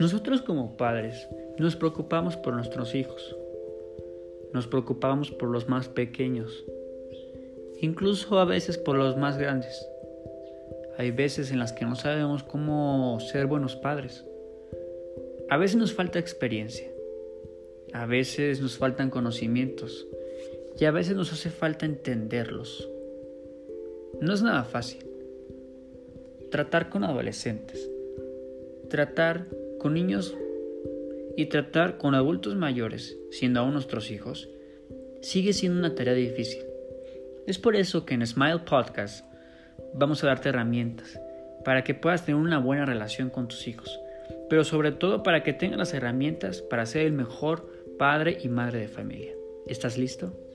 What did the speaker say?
Nosotros como padres nos preocupamos por nuestros hijos, nos preocupamos por los más pequeños, incluso a veces por los más grandes. Hay veces en las que no sabemos cómo ser buenos padres. A veces nos falta experiencia, a veces nos faltan conocimientos y a veces nos hace falta entenderlos. No es nada fácil. Tratar con adolescentes, tratar con niños y tratar con adultos mayores, siendo aún nuestros hijos, sigue siendo una tarea difícil. Es por eso que en Smile Podcast vamos a darte herramientas para que puedas tener una buena relación con tus hijos, pero sobre todo para que tengas las herramientas para ser el mejor padre y madre de familia. ¿Estás listo?